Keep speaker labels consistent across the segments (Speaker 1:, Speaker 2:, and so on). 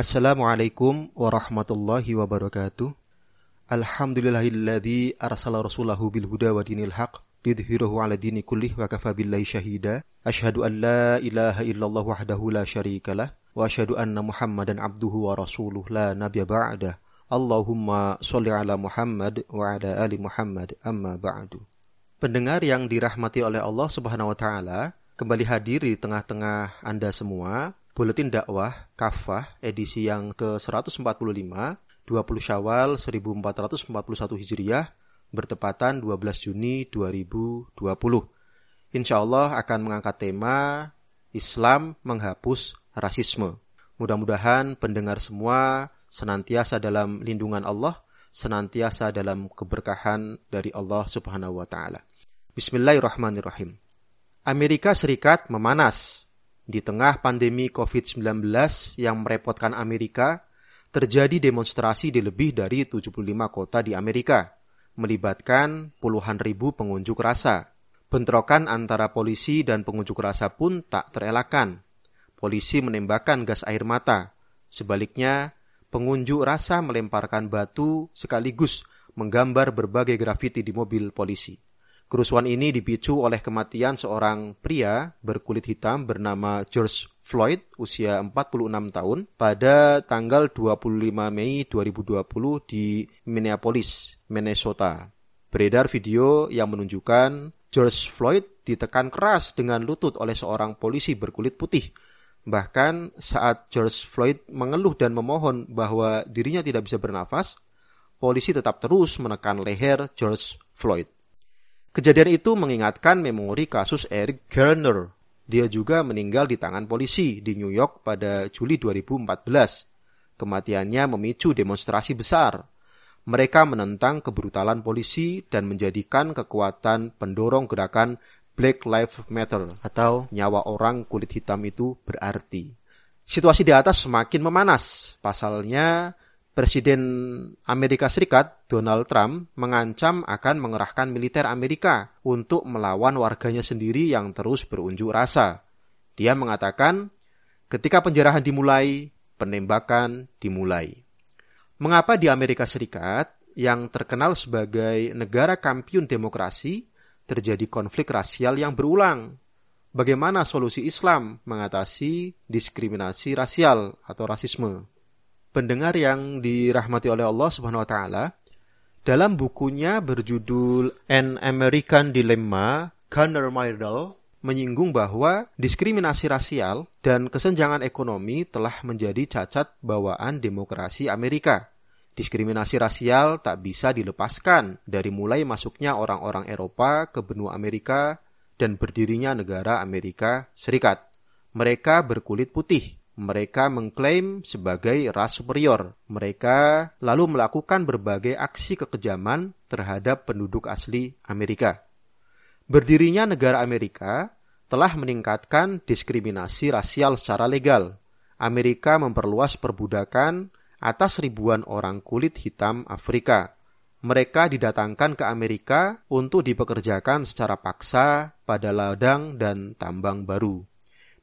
Speaker 1: Assalamualaikum warahmatullahi wabarakatuh. Alhamdulillahilladzi arsala rasulahu bil huda wa dinil haq lidhhirahu ala dini kullih wa kafa billahi syahida. Asyhadu an la ilaha illallah wahdahu la syarikalah wa asyhadu anna Muhammadan abduhu wa rasuluh la nabiyya ba'dah. Allahumma sholli ala Muhammad wa ala ali Muhammad amma ba'du. Pendengar yang dirahmati oleh Allah Subhanahu wa taala, kembali hadir di tengah-tengah Anda semua Buletin dakwah Kafah edisi yang ke-145 20 Syawal 1441 Hijriah bertepatan 12 Juni 2020. Insya Allah akan mengangkat tema Islam menghapus rasisme. Mudah-mudahan pendengar semua senantiasa dalam lindungan Allah, senantiasa dalam keberkahan dari Allah Subhanahu wa taala. Bismillahirrahmanirrahim. Amerika Serikat memanas di tengah pandemi COVID-19 yang merepotkan Amerika, terjadi demonstrasi di lebih dari 75 kota di Amerika, melibatkan puluhan ribu pengunjuk rasa. Bentrokan antara polisi dan pengunjuk rasa pun tak terelakkan. Polisi menembakkan gas air mata. Sebaliknya, pengunjuk rasa melemparkan batu sekaligus menggambar berbagai grafiti di mobil polisi. Kerusuhan ini dipicu oleh kematian seorang pria berkulit hitam bernama George Floyd usia 46 tahun pada tanggal 25 Mei 2020 di Minneapolis, Minnesota. Beredar video yang menunjukkan George Floyd ditekan keras dengan lutut oleh seorang polisi berkulit putih. Bahkan saat George Floyd mengeluh dan memohon bahwa dirinya tidak bisa bernafas, polisi tetap terus menekan leher George Floyd. Kejadian itu mengingatkan memori kasus Eric Garner. Dia juga meninggal di tangan polisi di New York pada Juli 2014. Kematiannya memicu demonstrasi besar. Mereka menentang kebrutalan polisi dan menjadikan kekuatan pendorong gerakan Black Lives Matter atau nyawa orang kulit hitam itu berarti. Situasi di atas semakin memanas. Pasalnya, Presiden Amerika Serikat Donald Trump mengancam akan mengerahkan militer Amerika untuk melawan warganya sendiri yang terus berunjuk rasa. Dia mengatakan, ketika penjarahan dimulai, penembakan dimulai. Mengapa di Amerika Serikat yang terkenal sebagai negara kampiun demokrasi terjadi konflik rasial yang berulang? Bagaimana solusi Islam mengatasi diskriminasi rasial atau rasisme? Pendengar yang dirahmati oleh Allah Subhanahu wa taala, dalam bukunya berjudul An American Dilemma, Gunnar Myrdal menyinggung bahwa diskriminasi rasial dan kesenjangan ekonomi telah menjadi cacat bawaan demokrasi Amerika. Diskriminasi rasial tak bisa dilepaskan dari mulai masuknya orang-orang Eropa ke benua Amerika dan berdirinya negara Amerika Serikat. Mereka berkulit putih, mereka mengklaim sebagai ras superior. Mereka lalu melakukan berbagai aksi kekejaman terhadap penduduk asli Amerika. Berdirinya negara Amerika telah meningkatkan diskriminasi rasial secara legal. Amerika memperluas perbudakan atas ribuan orang kulit hitam Afrika. Mereka didatangkan ke Amerika untuk dipekerjakan secara paksa pada ladang dan tambang baru.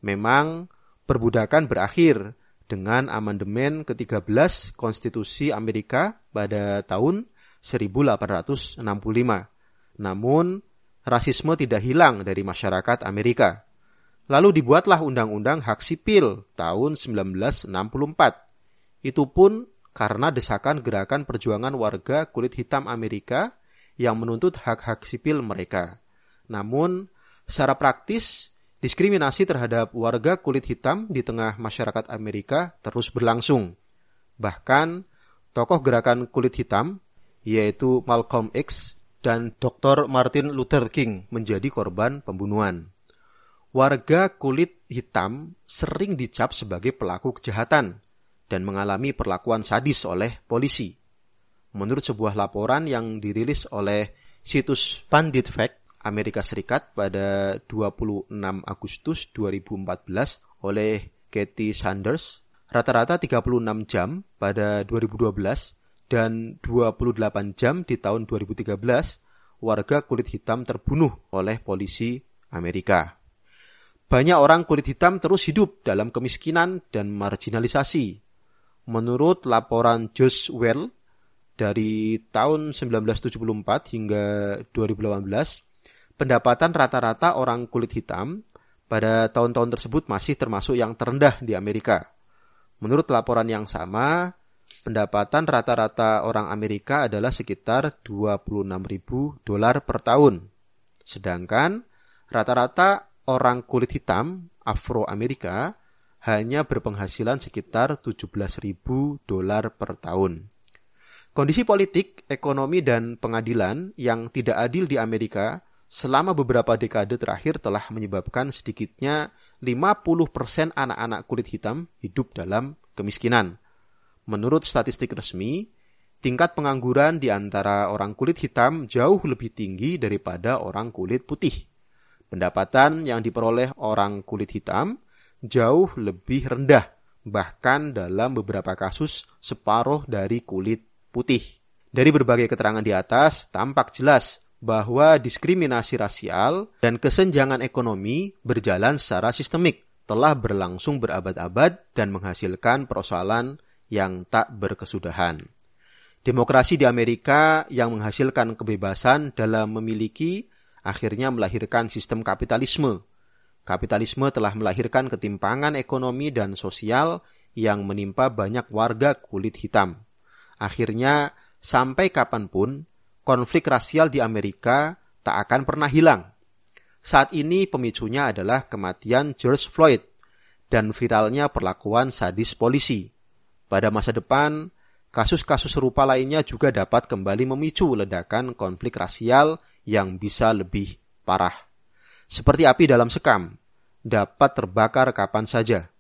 Speaker 1: Memang perbudakan berakhir dengan amandemen ke-13 Konstitusi Amerika pada tahun 1865. Namun, rasisme tidak hilang dari masyarakat Amerika. Lalu dibuatlah Undang-Undang Hak Sipil tahun 1964. Itu pun karena desakan gerakan perjuangan warga kulit hitam Amerika yang menuntut hak-hak sipil mereka. Namun, secara praktis, Diskriminasi terhadap warga kulit hitam di tengah masyarakat Amerika terus berlangsung. Bahkan, tokoh gerakan kulit hitam, yaitu Malcolm X dan Dr. Martin Luther King menjadi korban pembunuhan. Warga kulit hitam sering dicap sebagai pelaku kejahatan dan mengalami perlakuan sadis oleh polisi. Menurut sebuah laporan yang dirilis oleh situs Pandit Fact, Amerika Serikat pada 26 Agustus 2014 oleh Katie Sanders rata-rata 36 jam pada 2012 dan 28 jam di tahun 2013 warga kulit hitam terbunuh oleh polisi Amerika. Banyak orang kulit hitam terus hidup dalam kemiskinan dan marginalisasi. Menurut laporan Josh Well dari tahun 1974 hingga 2018, pendapatan rata-rata orang kulit hitam pada tahun-tahun tersebut masih termasuk yang terendah di Amerika. Menurut laporan yang sama, pendapatan rata-rata orang Amerika adalah sekitar 26.000 dolar per tahun. Sedangkan rata-rata orang kulit hitam Afro-Amerika hanya berpenghasilan sekitar 17.000 dolar per tahun. Kondisi politik, ekonomi, dan pengadilan yang tidak adil di Amerika selama beberapa dekade terakhir telah menyebabkan sedikitnya 50% anak-anak kulit hitam hidup dalam kemiskinan. Menurut statistik resmi, tingkat pengangguran di antara orang kulit hitam jauh lebih tinggi daripada orang kulit putih. Pendapatan yang diperoleh orang kulit hitam jauh lebih rendah, bahkan dalam beberapa kasus separuh dari kulit putih. Dari berbagai keterangan di atas, tampak jelas bahwa diskriminasi rasial dan kesenjangan ekonomi berjalan secara sistemik, telah berlangsung berabad-abad dan menghasilkan persoalan yang tak berkesudahan. Demokrasi di Amerika yang menghasilkan kebebasan dalam memiliki akhirnya melahirkan sistem kapitalisme. Kapitalisme telah melahirkan ketimpangan ekonomi dan sosial yang menimpa banyak warga kulit hitam. Akhirnya, sampai kapan pun, konflik rasial di Amerika tak akan pernah hilang. Saat ini pemicunya adalah kematian George Floyd dan viralnya perlakuan sadis polisi. Pada masa depan, kasus-kasus serupa lainnya juga dapat kembali memicu ledakan konflik rasial yang bisa lebih parah. Seperti api dalam sekam, dapat terbakar kapan saja.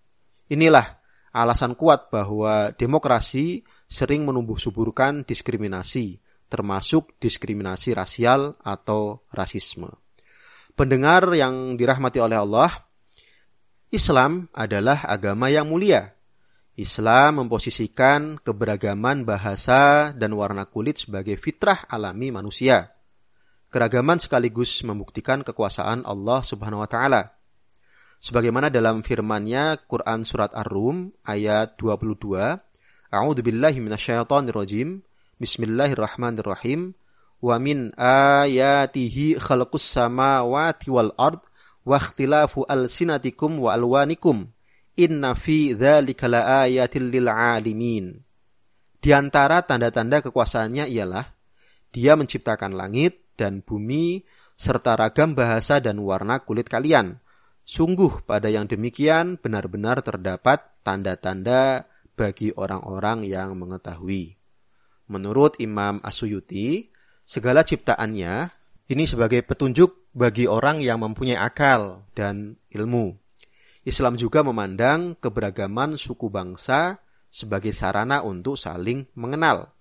Speaker 1: Inilah alasan kuat bahwa demokrasi sering menumbuh suburkan diskriminasi, termasuk diskriminasi rasial atau rasisme. Pendengar yang dirahmati oleh Allah, Islam adalah agama yang mulia Islam memposisikan keberagaman bahasa dan warna kulit sebagai fitrah alami manusia. Keragaman sekaligus membuktikan kekuasaan Allah Subhanahu wa taala. Sebagaimana dalam firman-Nya Quran surat Ar-Rum ayat 22, A'udzu billahi minasyaitonir rajim. Bismillahirrahmanirrahim. Wa min ayatihi khalqus samawati wal ard wa ikhtilafu alsinatikum wa alwanikum Inna fi dzalika laayatil lil alimin. Di antara tanda-tanda kekuasaannya ialah dia menciptakan langit dan bumi serta ragam bahasa dan warna kulit kalian. Sungguh pada yang demikian benar-benar terdapat tanda-tanda bagi orang-orang yang mengetahui. Menurut Imam Asuyuti, segala ciptaannya ini sebagai petunjuk bagi orang yang mempunyai akal dan ilmu. Islam juga memandang keberagaman suku bangsa sebagai sarana untuk saling mengenal.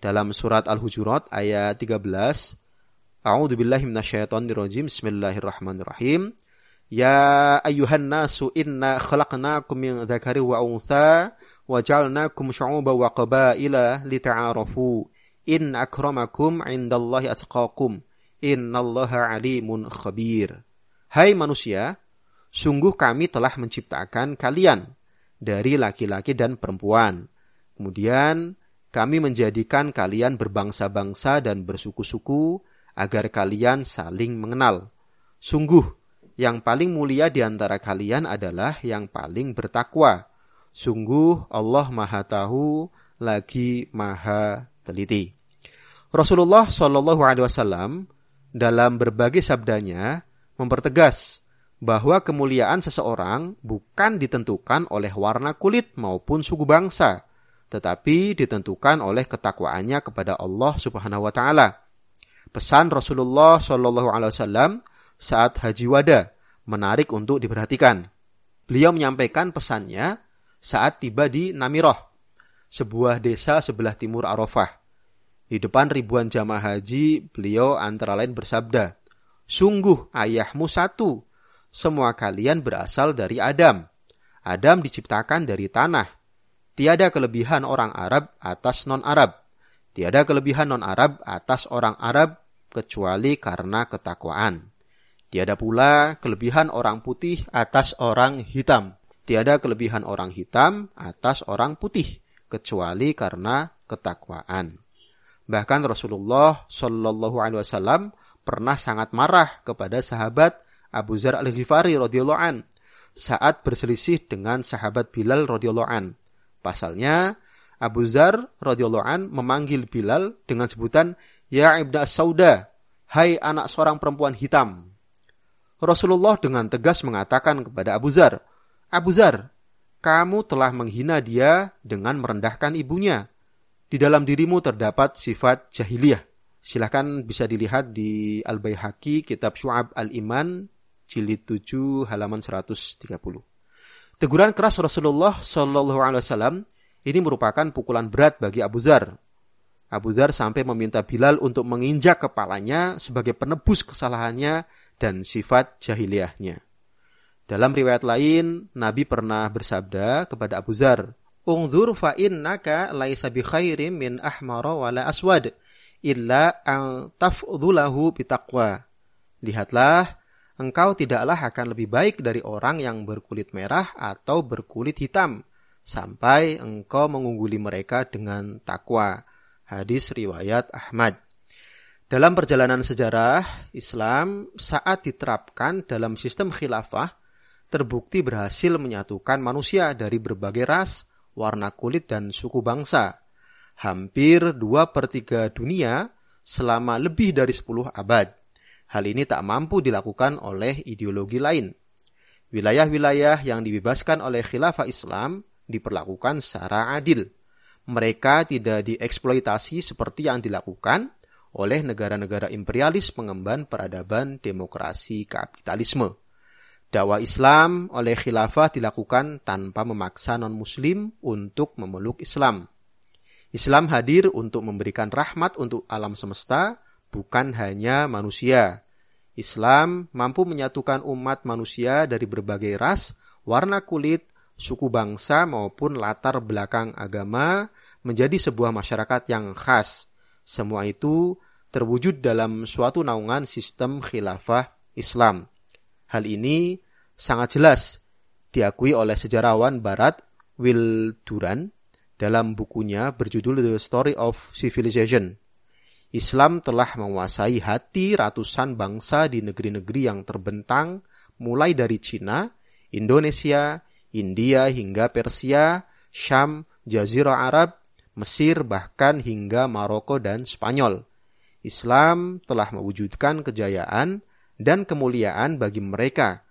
Speaker 1: Dalam surat Al-Hujurat ayat 13, A'udzu billahi minasyaitonir rajim. Bismillahirrahmanirrahim. Ya ayyuhan nasu inna khalaqnakum min dzakari wa untha wa ja'alnakum syu'uban wa qabaila lita'arafu. In akramakum 'indallahi atqakum. Innallaha 'alimun khabir. Hai manusia, Sungguh kami telah menciptakan kalian dari laki-laki dan perempuan. Kemudian kami menjadikan kalian berbangsa-bangsa dan bersuku-suku agar kalian saling mengenal. Sungguh, yang paling mulia di antara kalian adalah yang paling bertakwa. Sungguh Allah Maha Tahu lagi Maha Teliti. Rasulullah Shallallahu Alaihi Wasallam dalam berbagai sabdanya mempertegas bahwa kemuliaan seseorang bukan ditentukan oleh warna kulit maupun suku bangsa, tetapi ditentukan oleh ketakwaannya kepada Allah Subhanahu wa taala. Pesan Rasulullah Shallallahu alaihi wasallam saat haji wada menarik untuk diperhatikan. Beliau menyampaikan pesannya saat tiba di Namirah, sebuah desa sebelah timur Arafah. Di depan ribuan jamaah haji, beliau antara lain bersabda, Sungguh ayahmu satu, semua kalian berasal dari Adam. Adam diciptakan dari tanah. Tiada kelebihan orang Arab atas non-Arab. Tiada kelebihan non-Arab atas orang Arab kecuali karena ketakwaan. Tiada pula kelebihan orang putih atas orang hitam. Tiada kelebihan orang hitam atas orang putih, kecuali karena ketakwaan. Bahkan Rasulullah Shallallahu Alaihi Wasallam pernah sangat marah kepada sahabat Abu Zar al Ghifari radhiyallahu an saat berselisih dengan sahabat Bilal radhiyallahu an. Pasalnya Abu Zar radhiyallahu an memanggil Bilal dengan sebutan Ya Ibda Sauda, hai anak seorang perempuan hitam. Rasulullah dengan tegas mengatakan kepada Abu Zar, Abu Zar, kamu telah menghina dia dengan merendahkan ibunya di dalam dirimu terdapat sifat jahiliyah. Silahkan bisa dilihat di Al-Baihaqi, Kitab Syu'ab Al-Iman, jilid 7, halaman 130. Teguran keras Rasulullah Wasallam ini merupakan pukulan berat bagi Abu Zar. Abu Zar sampai meminta Bilal untuk menginjak kepalanya sebagai penebus kesalahannya dan sifat jahiliyahnya. Dalam riwayat lain, Nabi pernah bersabda kepada Abu Zar, Ungzur fa innaka laisa bi khairim min ahmara wala aswad illa an tafdhulahu bitaqwa. Lihatlah, engkau tidaklah akan lebih baik dari orang yang berkulit merah atau berkulit hitam sampai engkau mengungguli mereka dengan takwa. Hadis riwayat Ahmad. Dalam perjalanan sejarah Islam saat diterapkan dalam sistem khilafah terbukti berhasil menyatukan manusia dari berbagai ras, warna kulit, dan suku bangsa. Hampir dua per tiga dunia selama lebih dari sepuluh abad. Hal ini tak mampu dilakukan oleh ideologi lain. Wilayah-wilayah yang dibebaskan oleh khilafah Islam diperlakukan secara adil. Mereka tidak dieksploitasi seperti yang dilakukan oleh negara-negara imperialis pengemban peradaban demokrasi kapitalisme. Dakwah Islam oleh khilafah dilakukan tanpa memaksa non-muslim untuk memeluk Islam. Islam hadir untuk memberikan rahmat untuk alam semesta, bukan hanya manusia. Islam mampu menyatukan umat manusia dari berbagai ras, warna kulit, suku bangsa maupun latar belakang agama menjadi sebuah masyarakat yang khas. Semua itu terwujud dalam suatu naungan sistem khilafah Islam. Hal ini sangat jelas diakui oleh sejarawan barat Will Duran dalam bukunya berjudul The Story of Civilization. Islam telah menguasai hati ratusan bangsa di negeri-negeri yang terbentang mulai dari Cina, Indonesia, India hingga Persia, Syam, Jazirah Arab, Mesir bahkan hingga Maroko dan Spanyol. Islam telah mewujudkan kejayaan dan kemuliaan bagi mereka,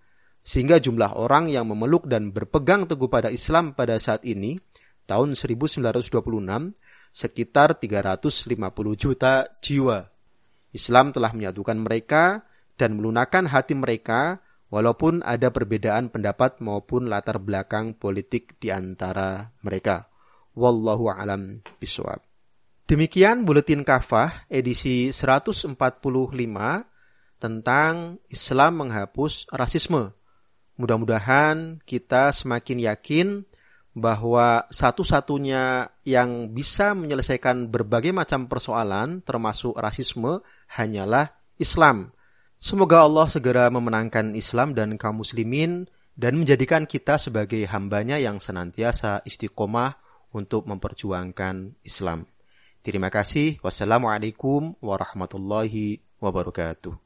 Speaker 1: sehingga jumlah orang yang memeluk dan berpegang teguh pada Islam pada saat ini, tahun 1926, sekitar 350 juta jiwa. Islam telah menyatukan mereka dan melunakkan hati mereka walaupun ada perbedaan pendapat maupun latar belakang politik di antara mereka. Wallahu alam biswab. Demikian buletin kafah edisi 145 tentang Islam menghapus rasisme. Mudah-mudahan kita semakin yakin bahwa satu-satunya yang bisa menyelesaikan berbagai macam persoalan termasuk rasisme hanyalah Islam. Semoga Allah segera memenangkan Islam dan kaum muslimin dan menjadikan kita sebagai hambanya yang senantiasa istiqomah untuk memperjuangkan Islam. Terima kasih. Wassalamualaikum warahmatullahi wabarakatuh.